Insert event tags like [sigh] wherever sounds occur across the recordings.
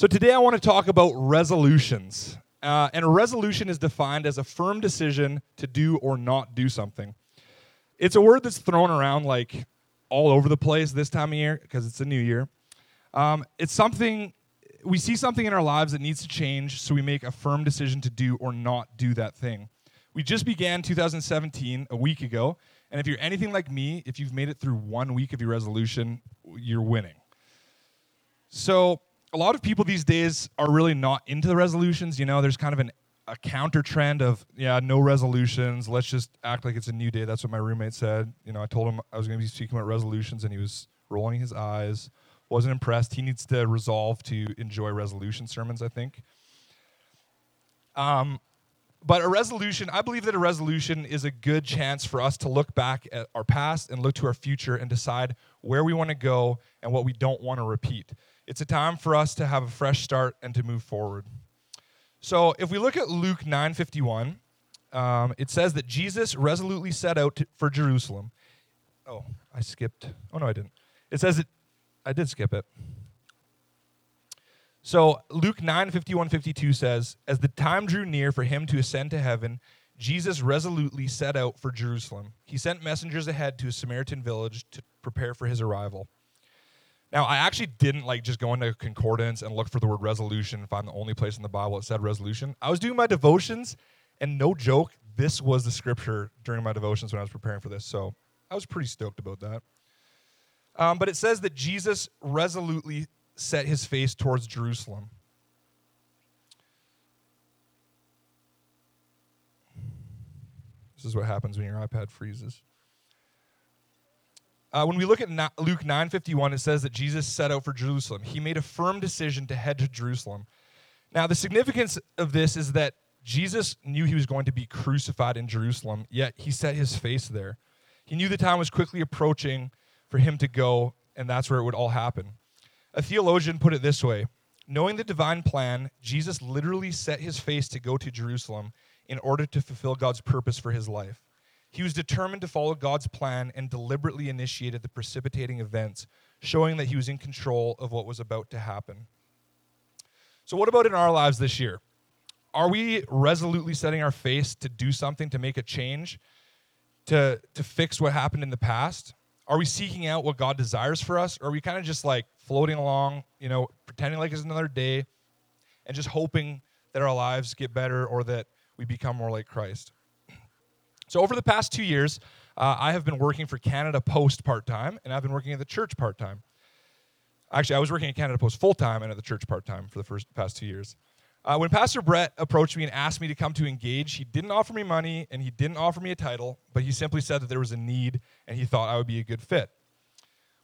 So today I want to talk about resolutions. Uh, and a resolution is defined as a firm decision to do or not do something. It's a word that's thrown around like all over the place this time of year because it's a new year. Um, it's something, we see something in our lives that needs to change, so we make a firm decision to do or not do that thing. We just began 2017 a week ago, and if you're anything like me, if you've made it through one week of your resolution, you're winning. So, a lot of people these days are really not into the resolutions. You know, there's kind of an, a counter trend of, yeah, no resolutions. Let's just act like it's a new day. That's what my roommate said. You know, I told him I was going to be speaking about resolutions, and he was rolling his eyes, wasn't impressed. He needs to resolve to enjoy resolution sermons, I think. Um, but a resolution, I believe that a resolution is a good chance for us to look back at our past and look to our future and decide where we want to go and what we don't want to repeat. It's a time for us to have a fresh start and to move forward. So if we look at Luke 9:51, um, it says that Jesus resolutely set out to, for Jerusalem. Oh, I skipped. Oh no, I didn't. It says it. I did skip it. So Luke 9, 51, 52 says, As the time drew near for him to ascend to heaven, Jesus resolutely set out for Jerusalem. He sent messengers ahead to a Samaritan village to prepare for his arrival. Now, I actually didn't like just go into concordance and look for the word resolution, and find the only place in the Bible that said resolution. I was doing my devotions, and no joke, this was the scripture during my devotions when I was preparing for this. So I was pretty stoked about that. Um, but it says that Jesus resolutely set his face towards Jerusalem. This is what happens when your iPad freezes. Uh, when we look at Luke 9:51, it says that Jesus set out for Jerusalem. He made a firm decision to head to Jerusalem. Now, the significance of this is that Jesus knew he was going to be crucified in Jerusalem, yet he set his face there. He knew the time was quickly approaching for him to go, and that's where it would all happen. A theologian put it this way Knowing the divine plan, Jesus literally set his face to go to Jerusalem in order to fulfill God's purpose for his life. He was determined to follow God's plan and deliberately initiated the precipitating events, showing that he was in control of what was about to happen. So, what about in our lives this year? Are we resolutely setting our face to do something, to make a change, to, to fix what happened in the past? Are we seeking out what God desires for us? Or are we kind of just like floating along, you know, pretending like it's another day and just hoping that our lives get better or that we become more like Christ? So, over the past two years, uh, I have been working for Canada Post part time, and I've been working at the church part time. Actually, I was working at Canada Post full time and at the church part time for the first past two years. Uh, when Pastor Brett approached me and asked me to come to engage, he didn't offer me money and he didn't offer me a title, but he simply said that there was a need and he thought I would be a good fit.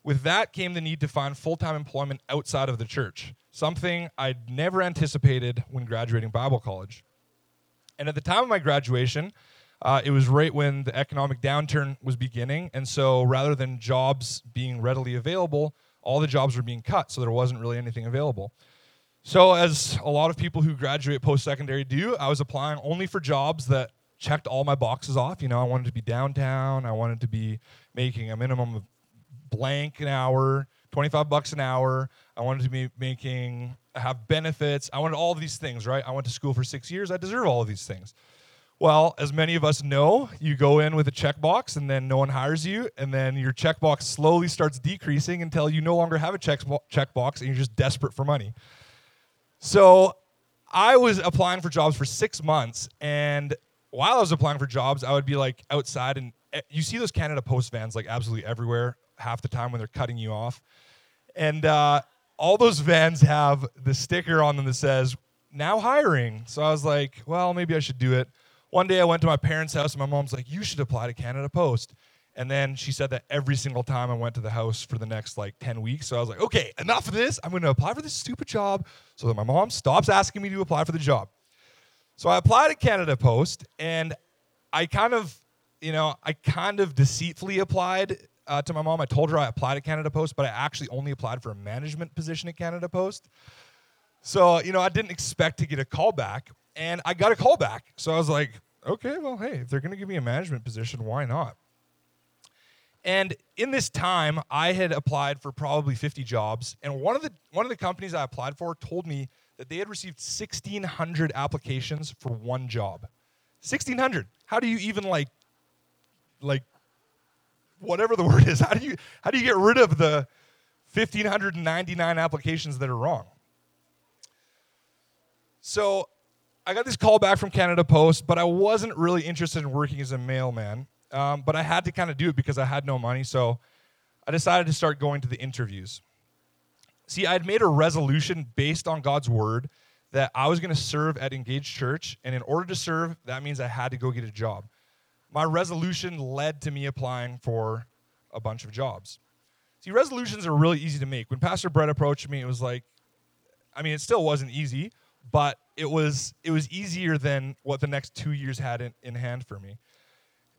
With that came the need to find full time employment outside of the church, something I'd never anticipated when graduating Bible college. And at the time of my graduation, uh, it was right when the economic downturn was beginning. And so rather than jobs being readily available, all the jobs were being cut. So there wasn't really anything available. So, as a lot of people who graduate post secondary do, I was applying only for jobs that checked all my boxes off. You know, I wanted to be downtown, I wanted to be making a minimum of blank an hour, 25 bucks an hour. I wanted to be making, have benefits. I wanted all these things, right? I went to school for six years. I deserve all of these things. Well, as many of us know, you go in with a checkbox and then no one hires you, and then your checkbox slowly starts decreasing until you no longer have a checkbox and you're just desperate for money. So I was applying for jobs for six months, and while I was applying for jobs, I would be like outside, and eh, you see those Canada Post vans like absolutely everywhere half the time when they're cutting you off. And uh, all those vans have the sticker on them that says, now hiring. So I was like, well, maybe I should do it one day I went to my parents' house and my mom's like, you should apply to Canada Post. And then she said that every single time I went to the house for the next like 10 weeks. So I was like, okay, enough of this. I'm going to apply for this stupid job so that my mom stops asking me to apply for the job. So I applied to Canada Post and I kind of, you know, I kind of deceitfully applied uh, to my mom. I told her I applied to Canada Post, but I actually only applied for a management position at Canada Post. So, you know, I didn't expect to get a call back and I got a call back. So I was like, okay, well, hey, if they're going to give me a management position, why not? And in this time, I had applied for probably 50 jobs, and one of the one of the companies I applied for told me that they had received 1600 applications for one job. 1600. How do you even like like whatever the [laughs] word is, how do you how do you get rid of the 1599 applications that are wrong? So, I got this call back from Canada Post, but I wasn't really interested in working as a mailman. Um, but I had to kind of do it because I had no money. So I decided to start going to the interviews. See, I had made a resolution based on God's word that I was going to serve at Engaged Church. And in order to serve, that means I had to go get a job. My resolution led to me applying for a bunch of jobs. See, resolutions are really easy to make. When Pastor Brett approached me, it was like, I mean, it still wasn't easy, but it was it was easier than what the next two years had in, in hand for me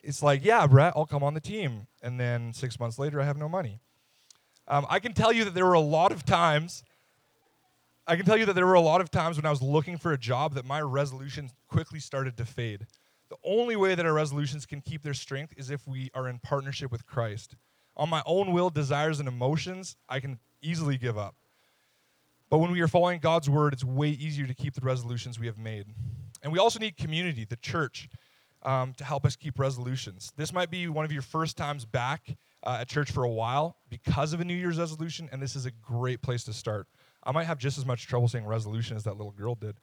it's like, yeah, Brett, I'll come on the team. And then six months later, I have no money. Um, I can tell you that there were a lot of times, I can tell you that there were a lot of times when I was looking for a job that my resolutions quickly started to fade. The only way that our resolutions can keep their strength is if we are in partnership with Christ. On my own will, desires, and emotions, I can easily give up. But when we are following God's word, it's way easier to keep the resolutions we have made. And we also need community, the church um, to help us keep resolutions. This might be one of your first times back uh, at church for a while because of a New Year's resolution, and this is a great place to start. I might have just as much trouble saying resolution as that little girl did.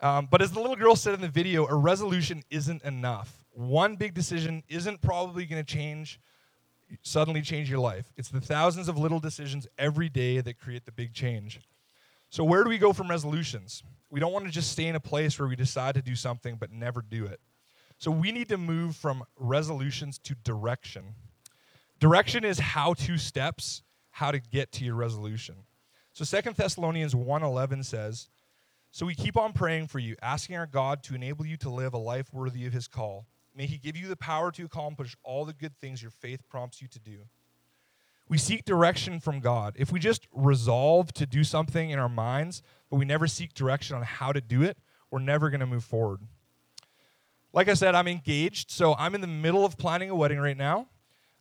Um, but as the little girl said in the video, a resolution isn't enough. One big decision isn't probably going to change, suddenly change your life. It's the thousands of little decisions every day that create the big change. So, where do we go from resolutions? We don't want to just stay in a place where we decide to do something but never do it. So we need to move from resolutions to direction. Direction is how to steps, how to get to your resolution. So Second Thessalonians 1:11 says, "So we keep on praying for you, asking our God to enable you to live a life worthy of his call. May he give you the power to accomplish all the good things your faith prompts you to do." We seek direction from God. If we just resolve to do something in our minds, but we never seek direction on how to do it, we're never going to move forward. Like I said, I'm engaged, so I'm in the middle of planning a wedding right now.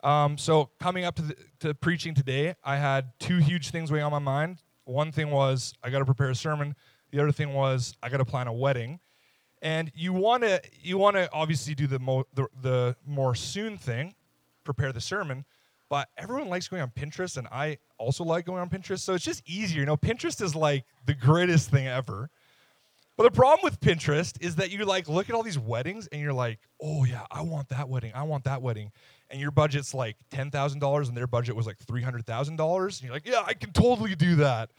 Um, so coming up to, the, to preaching today, I had two huge things weighing on my mind. One thing was I got to prepare a sermon. The other thing was I got to plan a wedding. And you want to you want to obviously do the, mo- the the more soon thing, prepare the sermon. But everyone likes going on Pinterest, and I also like going on Pinterest. So it's just easier. You know, Pinterest is like the greatest thing ever. But the problem with Pinterest is that you like look at all these weddings and you're like, oh yeah, I want that wedding. I want that wedding. And your budget's like ten thousand dollars, and their budget was like three hundred thousand dollars. And you're like, yeah, I can totally do that.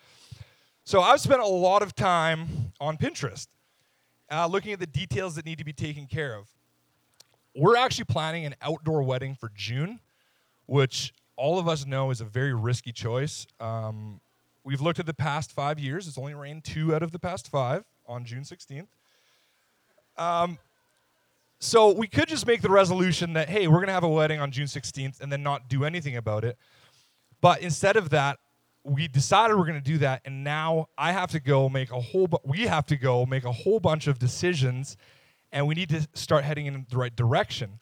So I've spent a lot of time on Pinterest, uh, looking at the details that need to be taken care of. We're actually planning an outdoor wedding for June, which all of us know is a very risky choice. Um, we've looked at the past five years. It's only rained two out of the past five on June 16th. Um, so we could just make the resolution that, hey, we're going to have a wedding on June 16th and then not do anything about it. But instead of that, we decided we're going to do that, and now I have to go make a whole. Bu- we have to go make a whole bunch of decisions, and we need to start heading in the right direction.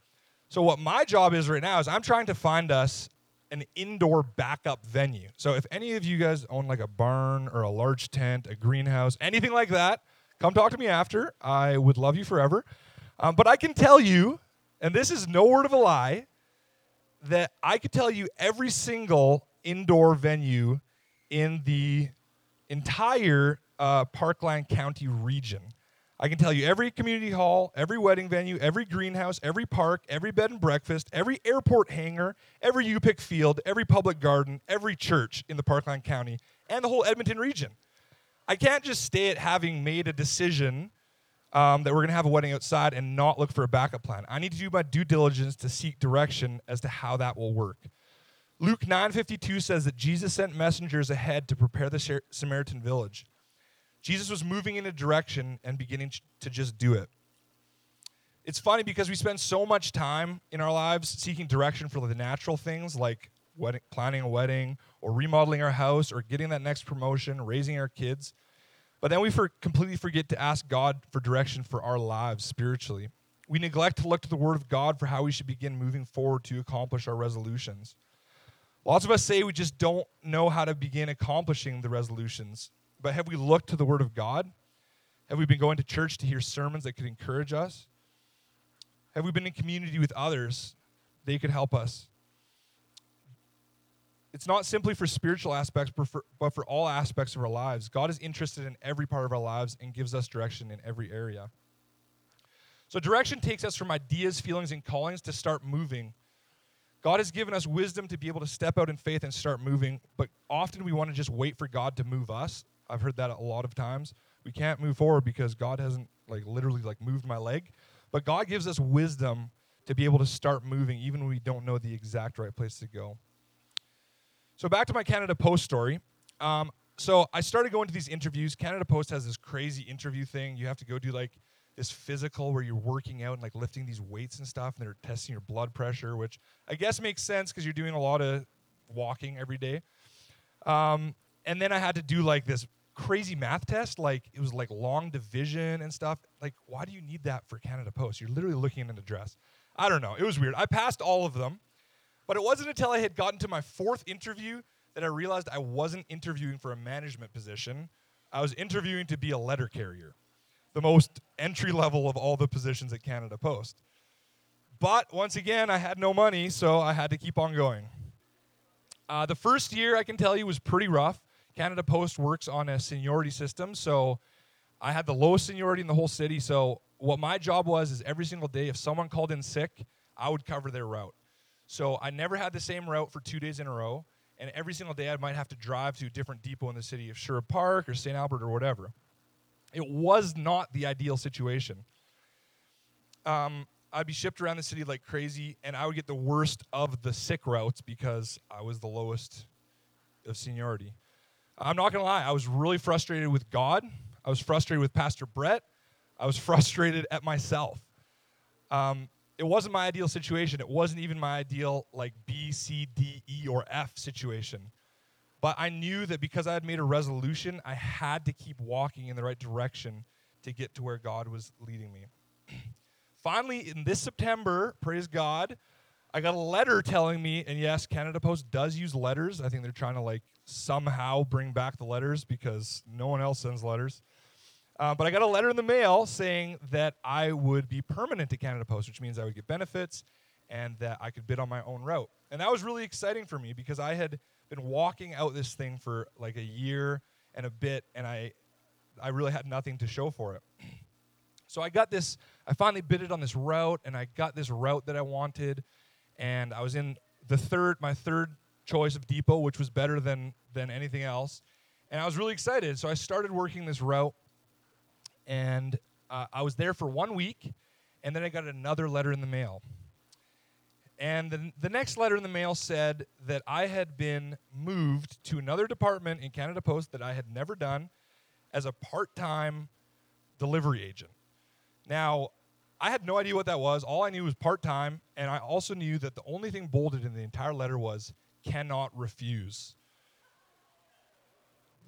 So what my job is right now is I'm trying to find us an indoor backup venue. So if any of you guys own like a barn or a large tent, a greenhouse, anything like that, Come talk to me after. I would love you forever. Um, but I can tell you, and this is no word of a lie, that I could tell you every single indoor venue in the entire uh, Parkland County region. I can tell you every community hall, every wedding venue, every greenhouse, every park, every bed and breakfast, every airport hangar, every UPick field, every public garden, every church in the Parkland County, and the whole Edmonton region. I can't just stay at having made a decision um, that we're going to have a wedding outside and not look for a backup plan. I need to do my due diligence to seek direction as to how that will work. Luke 9:52 says that Jesus sent messengers ahead to prepare the Samaritan village. Jesus was moving in a direction and beginning to just do it. It's funny because we spend so much time in our lives seeking direction for the natural things like wedding, planning a wedding or remodeling our house or getting that next promotion, raising our kids. But then we for, completely forget to ask God for direction for our lives spiritually. we neglect to look to the Word of God for how we should begin moving forward to accomplish our resolutions. Lots of us say we just don't know how to begin accomplishing the resolutions, but have we looked to the Word of God? Have we been going to church to hear sermons that could encourage us? Have we been in community with others? They could help us. It's not simply for spiritual aspects, but for, but for all aspects of our lives. God is interested in every part of our lives and gives us direction in every area. So, direction takes us from ideas, feelings, and callings to start moving. God has given us wisdom to be able to step out in faith and start moving, but often we want to just wait for God to move us. I've heard that a lot of times. We can't move forward because God hasn't like literally like moved my leg. But God gives us wisdom to be able to start moving even when we don't know the exact right place to go. So back to my Canada Post story. Um, so I started going to these interviews. Canada Post has this crazy interview thing. You have to go do like this physical where you're working out and like lifting these weights and stuff, and they're testing your blood pressure, which I guess makes sense because you're doing a lot of walking every day. Um, and then I had to do like this crazy math test. Like it was like long division and stuff. Like, why do you need that for Canada Post? You're literally looking at an address. I don't know. It was weird. I passed all of them, but it wasn't until I had gotten to my fourth interview that I realized I wasn't interviewing for a management position. I was interviewing to be a letter carrier, the most entry level of all the positions at Canada Post. But once again, I had no money, so I had to keep on going. Uh, the first year, I can tell you, was pretty rough. Canada Post works on a seniority system, so I had the lowest seniority in the whole city. So what my job was is every single day, if someone called in sick, I would cover their route. So I never had the same route for two days in a row, and every single day I might have to drive to a different depot in the city of Sherwood Park or St. Albert or whatever. It was not the ideal situation. Um, I'd be shipped around the city like crazy, and I would get the worst of the sick routes because I was the lowest of seniority. I'm not gonna lie, I was really frustrated with God. I was frustrated with Pastor Brett. I was [laughs] frustrated at myself. Um, it wasn't my ideal situation. It wasn't even my ideal like B, C, D, E, or F situation. But I knew that because I had made a resolution, I had to keep walking in the right direction to get to where God was leading me. [clears throat] Finally, in this September, praise God, I got a letter telling me, and yes, Canada Post does use letters. I think they're trying to like somehow bring back the letters because no one else sends letters. Uh, but I got a letter in the mail saying that I would be permanent at Canada Post, which means I would get benefits and that I could bid on my own route. And that was really exciting for me because I had been walking out this thing for like a year and a bit, and I, I really had nothing to show for it. [clears throat] So I got this, I finally bidded on this route, and I got this route that I wanted, and I was in the third, my third choice of depot, which was better than than anything else. And I was really excited. So I started working this route, and uh, I was there for one week, and then I got another letter in the mail. And the, the next letter in the mail said that I had been moved to another department in Canada Post that I had never done as a part time delivery agent. Now, I had no idea what that was. All I knew was part time, and I also knew that the only thing bolded in the entire letter was cannot refuse.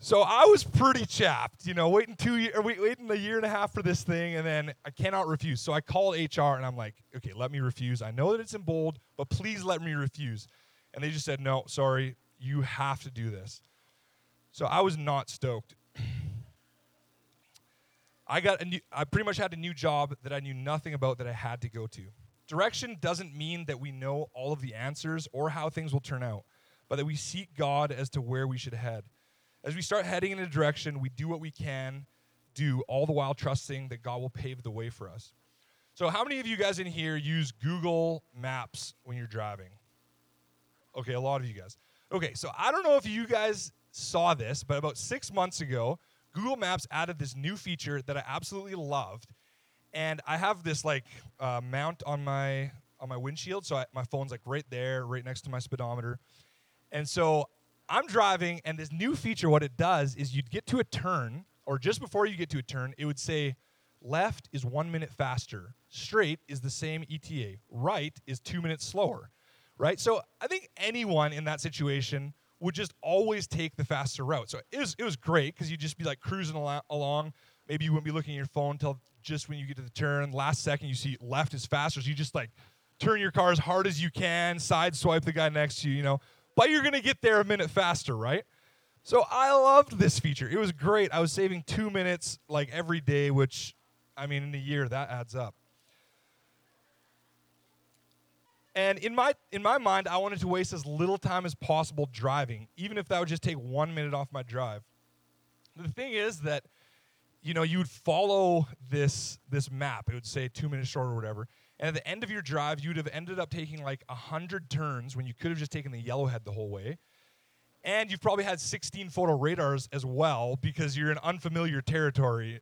So I was pretty chapped, you know, waiting two year, waiting a year and a half for this thing, and then I cannot refuse. So I called HR and I'm like, okay, let me refuse. I know that it's in bold, but please let me refuse. And they just said, no, sorry, you have to do this. So I was not stoked. [clears throat] I got a new, I pretty much had a new job that I knew nothing about that I had to go to. Direction doesn't mean that we know all of the answers or how things will turn out, but that we seek God as to where we should head. As we start heading in a direction, we do what we can do, all the while trusting that God will pave the way for us. So, how many of you guys in here use Google Maps when you're driving? Okay, a lot of you guys. Okay, so I don't know if you guys saw this, but about six months ago, Google Maps added this new feature that I absolutely loved and I have this like uh, mount on my on my windshield, so I, my phone's like right there, right next to my speedometer, and so I'm driving, and this new feature, what it does is you'd get to a turn, or just before you get to a turn, it would say left is one minute faster, straight is the same ETA, right is two minutes slower, right? So I think anyone in that situation would just always take the faster route. So it was, it was great because you'd just be like cruising along. Maybe you wouldn't be looking at your phone until just when you get to the turn, last second you see left is faster, so you just like turn your car as hard as you can, side swipe the guy next to you, you know, but you're gonna get there a minute faster, right? So I loved this feature. It was great. I was saving two minutes like every day, which, I mean, in a year that adds up. And in my in my mind, I wanted to waste as little time as possible driving, even if that would just take one minute off my drive. The thing is that, you know, you would follow this this map. It would say two minutes short or whatever. And at the end of your drive, you'd have ended up taking like hundred turns when you could have just taken the yellowhead the whole way. And you've probably had 16 photo radars as well because you're in unfamiliar territory.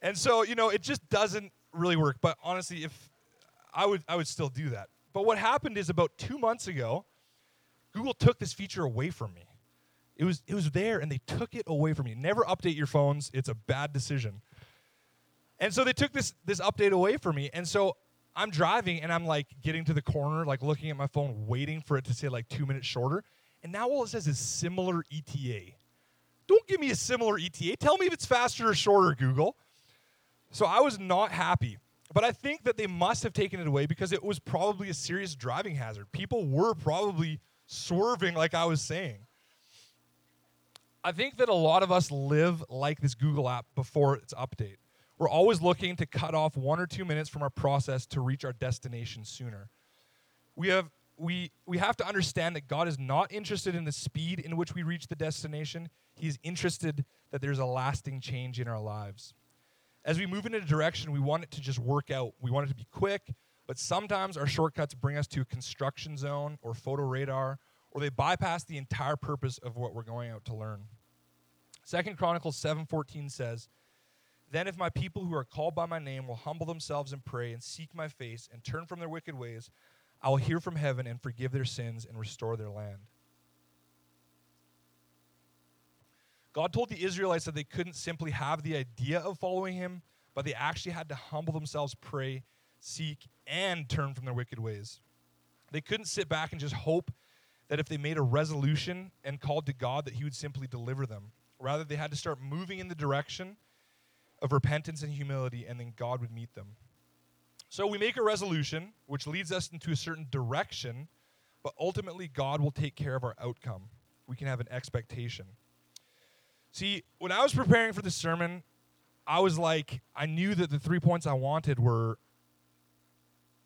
And so, you know, it just doesn't really work. But honestly, if I would I would still do that. But what happened is about two months ago, Google took this feature away from me. It was, it was there and they took it away from me. Never update your phones, it's a bad decision. And so they took this, this update away from me. And so I'm driving and I'm like getting to the corner, like looking at my phone, waiting for it to say like two minutes shorter. And now all it says is similar ETA. Don't give me a similar ETA. Tell me if it's faster or shorter, Google. So I was not happy. But I think that they must have taken it away because it was probably a serious driving hazard. People were probably swerving, like I was saying. I think that a lot of us live like this Google app before its update. We're always looking to cut off one or two minutes from our process to reach our destination sooner. We have, we, we have to understand that God is not interested in the speed in which we reach the destination, He is interested that there's a lasting change in our lives as we move in a direction, we want it to just work out. We want it to be quick, but sometimes our shortcuts bring us to a construction zone or photo radar, or they bypass the entire purpose of what we're going out to learn. Second Chronicles 7:14 says, "Then if my people who are called by my name will humble themselves and pray and seek my face and turn from their wicked ways, I will hear from heaven and forgive their sins and restore their land." God told the Israelites that they couldn't simply have the idea of following him, but they actually had to humble themselves, pray, seek, and turn from their wicked ways. They couldn't sit back and just hope that if they made a resolution and called to God that he would simply deliver them. Rather, they had to start moving in the direction of repentance and humility, and then God would meet them. So we make a resolution, which leads us into a certain direction, but ultimately God will take care of our outcome. We can have an expectation. See, when I was preparing for this sermon, I was like, I knew that the three points I wanted were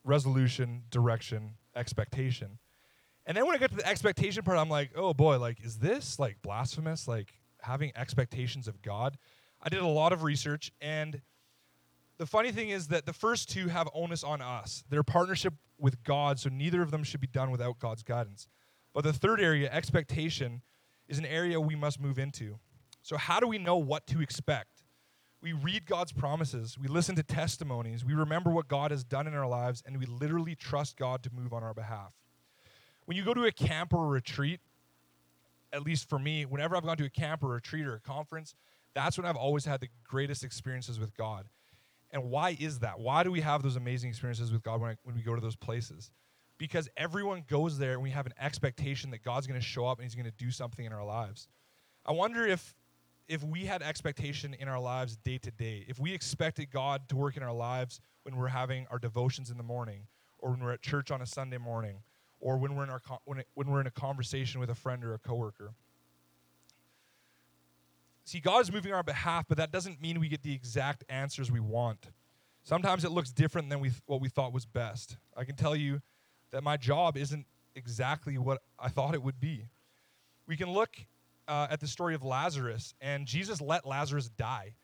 resolution, direction, expectation. And then when I got to the expectation part, I'm like, oh boy, like, is this like blasphemous? Like having expectations of God? I did a lot of research, and the funny thing is that the first two have onus on us. Their partnership with God, so neither of them should be done without God's guidance. But the third area, expectation, is an area we must move into. So, how do we know what to expect? We read God's promises, we listen to testimonies, we remember what God has done in our lives, and we literally trust God to move on our behalf. When you go to a camp or a retreat, at least for me, whenever I've gone to a camp or a retreat or a conference, that's when I've always had the greatest experiences with God. And why is that? Why do we have those amazing experiences with God when, I, when we go to those places? Because everyone goes there and we have an expectation that God's going to show up and He's going to do something in our lives. I wonder if if we had expectation in our lives day to day, if we expected God to work in our lives when we're having our devotions in the morning, or when we're at church on a Sunday morning, or when we're in, our when, when we're in a conversation with a friend or a coworker. See, God is moving on our behalf, but that doesn't mean we get the exact answers we want. Sometimes it looks different than we, what we thought was best. I can tell you that my job isn't exactly what I thought it would be. We can look uh, at the story of Lazarus, and Jesus let Lazarus die.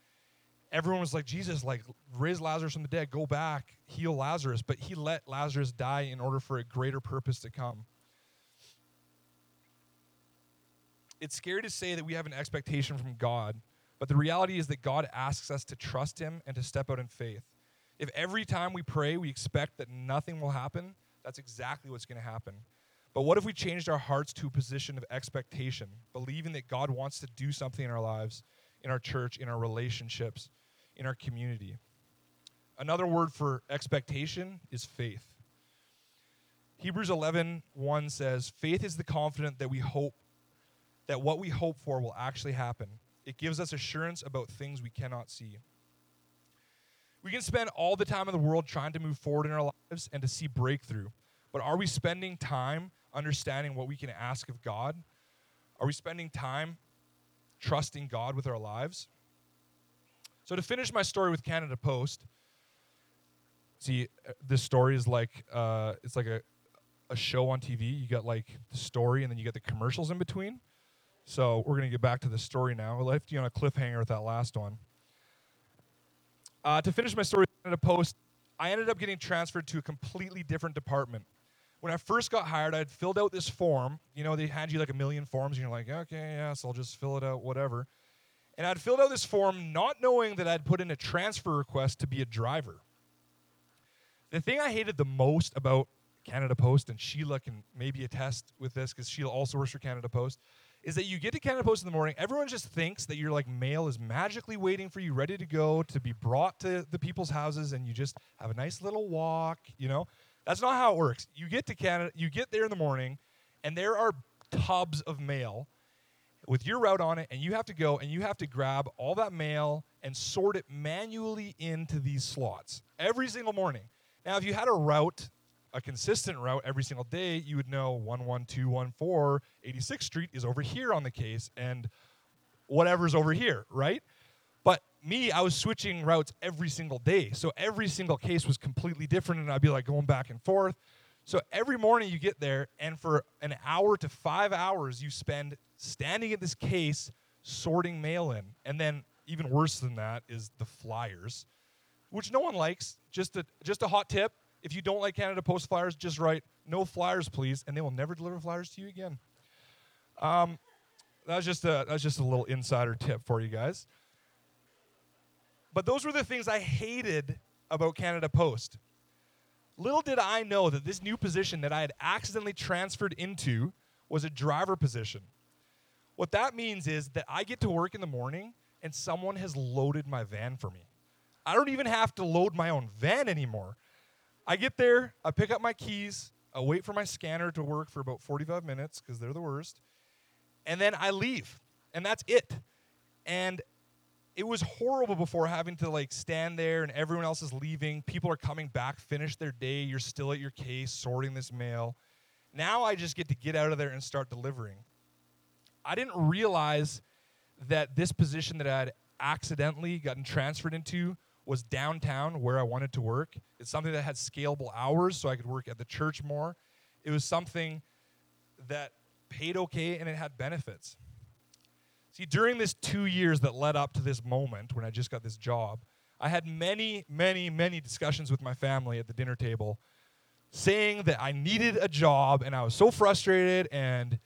Everyone was like, Jesus, like, raise Lazarus from the dead, go back, heal Lazarus. But he let Lazarus die in order for a greater purpose to come. It's scary to say that we have an expectation from God, but the reality is that God asks us to trust Him and to step out in faith. If every time we pray we expect that nothing will happen, that's exactly what's going to happen. But what if we changed our hearts to a position of expectation, believing that God wants to do something in our lives, in our church, in our relationships, in our community? Another word for expectation is faith. Hebrews 11, 1 says, Faith is the confidence that we hope that what we hope for will actually happen. It gives us assurance about things we cannot see. We can spend all the time in the world trying to move forward in our lives and to see breakthrough. But are we spending time understanding what we can ask of God? Are we spending time trusting God with our lives? So, to finish my story with Canada Post, see, uh, this story is like uh, it's like a, a show on TV. You got like the story, and then you get the commercials in between. So, we're going to get back to the story now. I left you on a cliffhanger with that last one. Uh, to finish my story a post, I ended up getting transferred to a completely different department. When I first got hired, I had filled out this form. You know, they hand you like a million forms, and you're like, okay, yeah, so I'll just fill it out, whatever. And I'd filled out this form not knowing that I'd put in a transfer request to be a driver. The thing I hated the most about Canada Post, and Sheila can maybe attest with this because Sheila also works for Canada Post, is that you get to Canada Post in the morning, everyone just thinks that your like mail is magically waiting for you, ready to go to be brought to the people's houses, and you just have a nice little walk. You know, that's not how it works. You get to Canada, you get there in the morning, and there are tubs of mail with your route on it, and you have to go and you have to grab all that mail and sort it manually into these slots every single morning. Now, if you had a route a consistent route every single day, you would know 11214 86th Street is over here on the case and whatever's over here, right? But me, I was switching routes every single day. So every single case was completely different and I'd be like going back and forth. So every morning you get there and for an hour to 5 hours you spend standing at this case sorting mail in. And then even worse than that is the flyers, which no one likes. Just a just a hot tip, if you don't like Canada Post flyers, just write no flyers, please, and they will never deliver flyers to you again. Um, was just a that's just a little insider tip for you guys. But those were the things I hated about Canada Post. Little did I know that this new position that I had accidentally transferred into was a driver position. What that means is that I get to work in the morning and someone has loaded my van for me. I don't even have to load my own van anymore. I get there, I pick up my keys, I wait for my scanner to work for about 45 minutes because they're the worst, and then I leave. And that's it. And it was horrible before having to like stand there and everyone else is leaving. People are coming back, finish their day. You're still at your case sorting this mail. Now I just get to get out of there and start delivering. I didn't realize that this position that I had accidentally gotten transferred into was downtown where I wanted to work. It's something that had scalable hours so I could work at the church more. It was something that paid okay and it had benefits. See, during this two years that led up to this moment when I just got this job, I had many, many, many discussions with my family at the dinner table saying that I needed a job and I was so frustrated and,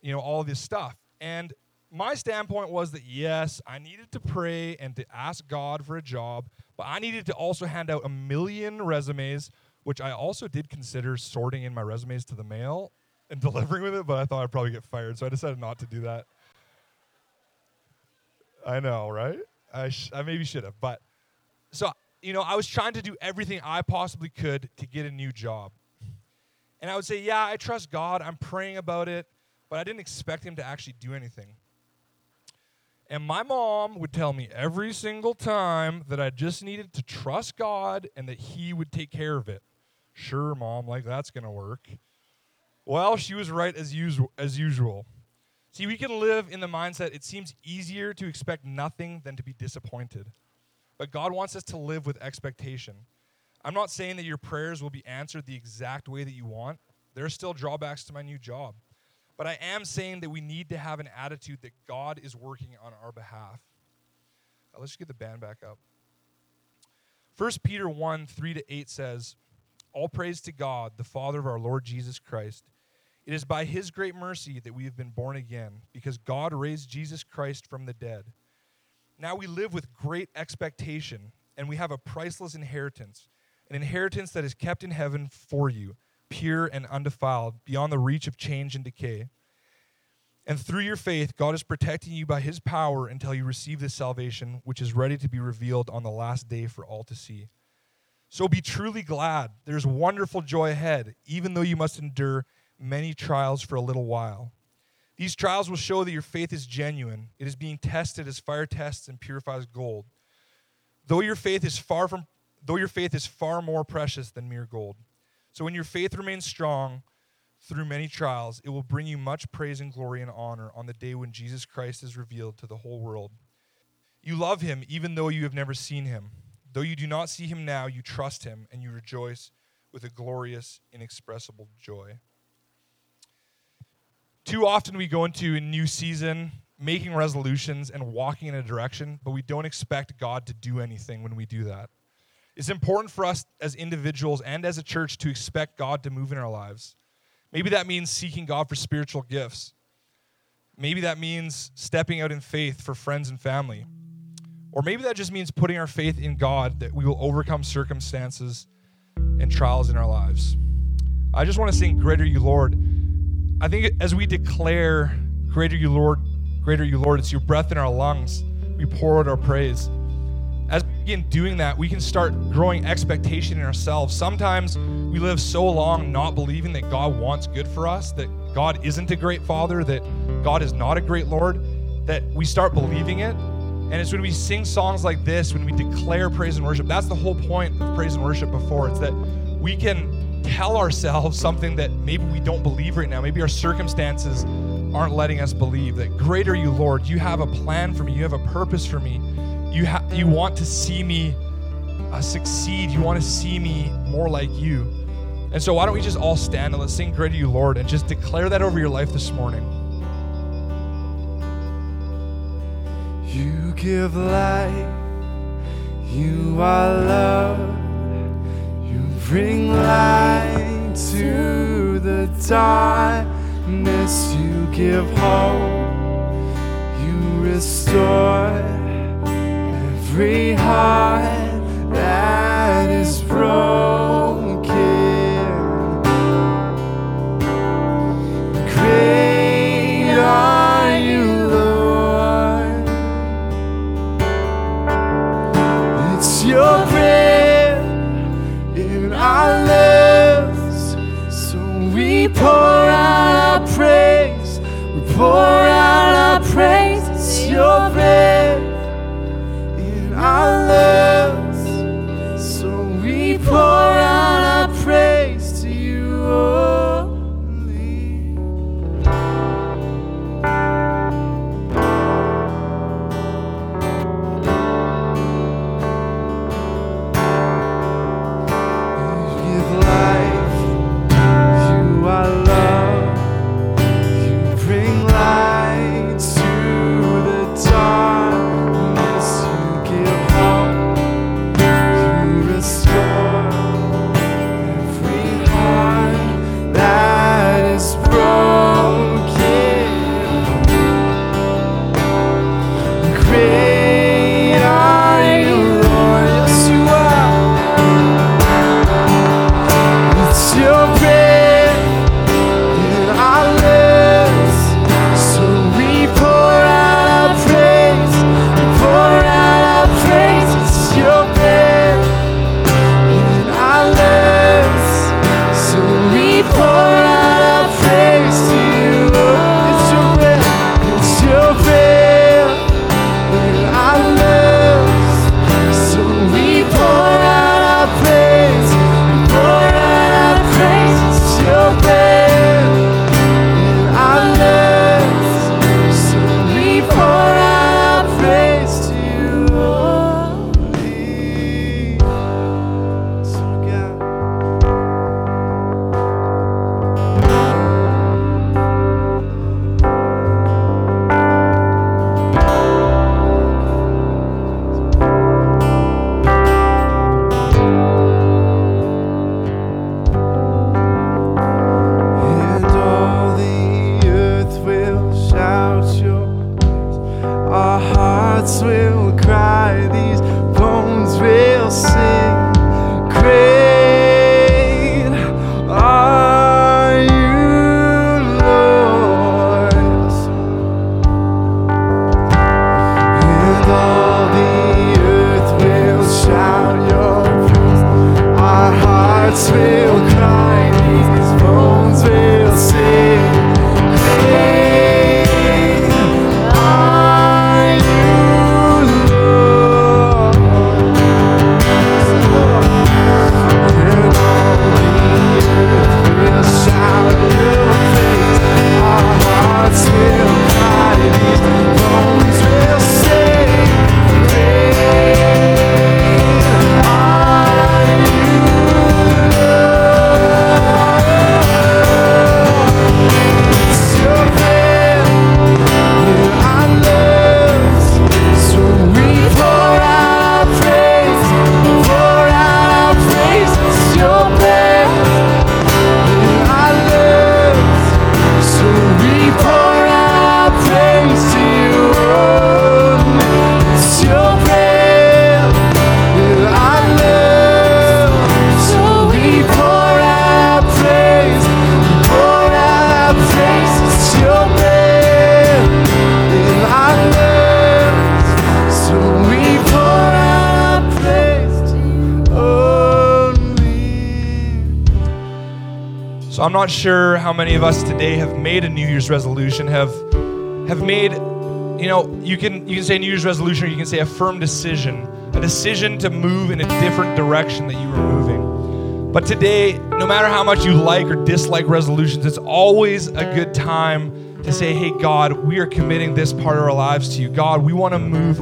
you know, all this stuff. And my standpoint was that yes, I needed to pray and to ask God for a job, but I needed to also hand out a million resumes, which I also did consider sorting in my resumes to the mail and [laughs] delivering with it, but I thought I'd probably get fired, so I decided not to do that. I know, right? I, sh- I maybe should have, but so you know, I was trying to do everything I possibly could to get a new job. And I would say, yeah, I trust God. I'm praying about it, but I didn't expect him to actually do anything. And my mom would tell me every single time that I just needed to trust God and that He would take care of it. Sure, mom, like that's going to work. Well, she was right as usual, as usual. See, we can live in the mindset it seems easier to expect nothing than to be disappointed. But God wants us to live with expectation. I'm not saying that your prayers will be answered the exact way that you want. There are still drawbacks to my new job. But I am saying that we need to have an attitude that God is working on our behalf. Let's just get the band back up. 1 Peter 1 3 to 8 says, All praise to God, the Father of our Lord Jesus Christ. It is by his great mercy that we have been born again, because God raised Jesus Christ from the dead. Now we live with great expectation, and we have a priceless inheritance, an inheritance that is kept in heaven for you pure and undefiled, beyond the reach of change and decay. And through your faith, God is protecting you by his power until you receive this salvation, which is ready to be revealed on the last day for all to see. So be truly glad. There's wonderful joy ahead, even though you must endure many trials for a little while. These trials will show that your faith is genuine. It is being tested as fire tests and purifies gold. though your faith is far from though your faith is far more precious than mere gold. So when your faith remains strong through many trials, it will bring you much praise and glory and honor on the day when Jesus Christ is revealed to the whole world. You love him even though you have never seen him. Though you do not see him now, you trust him and you rejoice with a glorious, inexpressible joy. Too often we go into a new season making resolutions and walking in a direction, but we don't expect God to do anything when we do that. It's important for us as individuals and as a church to expect God to move in our lives. Maybe that means seeking God for spiritual gifts. Maybe that means stepping out in faith for friends and family. Or maybe that just means putting our faith in God that we will overcome circumstances and trials in our lives. I just want to sing Great Are You Lord. I think as we declare Great Are You Lord, Great Are You Lord, it's your breath in our lungs. We pour out our praise as we begin doing that, we can start growing expectation in ourselves. Sometimes we live so long not believing that God wants good for us, that God isn't a great father, that God is not a great Lord, that we start believing it. And it's when we sing songs like this, when we declare praise and worship, that's the whole point of praise and worship before. It's that we can tell ourselves something that maybe we don't believe right now. Maybe our circumstances aren't letting us believe that greater you, Lord, you have a plan for me, you have a purpose for me you, ha- you want to see me uh, succeed. You want to see me more like you. And so, why don't we just all stand and let's sing Great Are You, Lord, and just declare that over your life this morning. You give life, you are love, you bring light to the darkness, you give hope, you restore every heart that is broken. I'm not sure how many of us today have made a New Year's resolution, have have made, you know, you can you can say New Year's resolution or you can say a firm decision, a decision to move in a different direction that you were moving. But today, no matter how much you like or dislike resolutions, it's always a good time to say, hey, God, we are committing this part of our lives to you. God, we want to move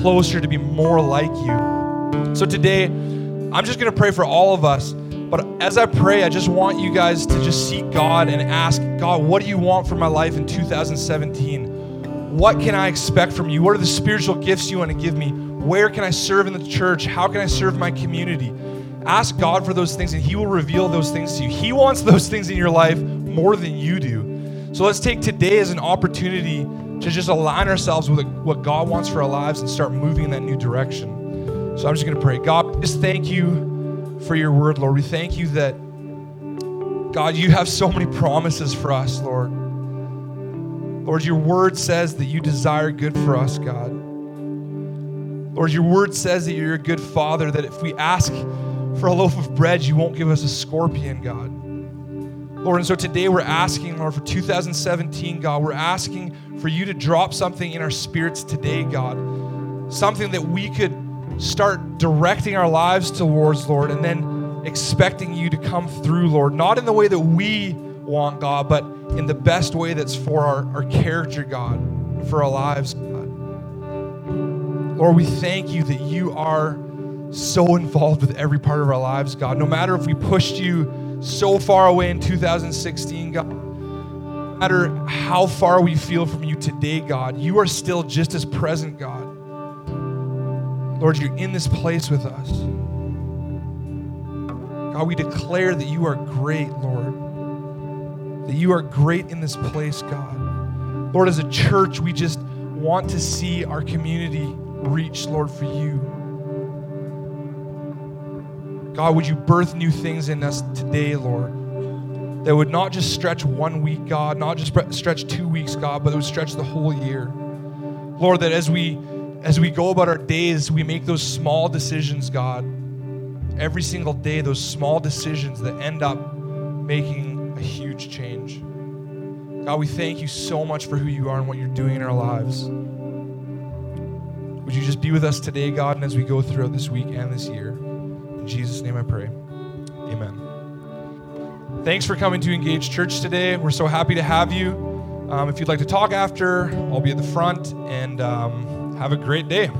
closer to be more like you. So today, I'm just going to pray for all of us. But as I pray, I just want you guys to just seek God and ask, God, what do you want for my life in 2017? What can I expect from you? What are the spiritual gifts you want to give me? Where can I serve in the church? How can I serve my community? Ask God for those things, and He will reveal those things to you. He wants those things in your life more than you do. So let's take today as an opportunity to just align ourselves with what God wants for our lives and start moving in that new direction. So I'm just going to pray. God, just thank you for your word, Lord. We thank you that, God, you have so many promises for us, Lord. Lord, your word says that you desire good for us, God. Lord, your word says that you're a good father, that if we ask for a loaf of bread, you won't give us a scorpion, God. Lord, and so today we're asking, Lord, for 2017, God, we're asking for you to drop something in our spirits today, God. Something that we could start directing our lives towards, Lord, and then expecting you to come through, Lord. Not in the way that we want, God, but in the best way that's for our, our character, God, for our lives, God. Lord, we thank you that you are so involved with every part of our lives, God. No matter if we pushed you so far away in 2016, God, no matter how far we feel from you today, God, you are still just as present, God. Lord, you're in this place with us. God, we declare that you are great, Lord. That you are great in this place, God. Lord, as a church, we just want to see our community reach, Lord, for you. God, would you birth new things in us today, Lord? That would not just stretch one week, God, not just stretch two weeks, God, but it would stretch the whole year. Lord, that as we as we go about our days, we make those small decisions, God. Every single day, those small decisions that end up making a huge change. God, we thank you so much for who you are and what you're doing in our lives. Would you just be with us today, God, and as we go throughout this week and this year? In Jesus' name I pray. Amen. Thanks for coming to Engage Church today. We're so happy to have you. Um, if you'd like to talk after, I'll be at the front, and um, have a great day.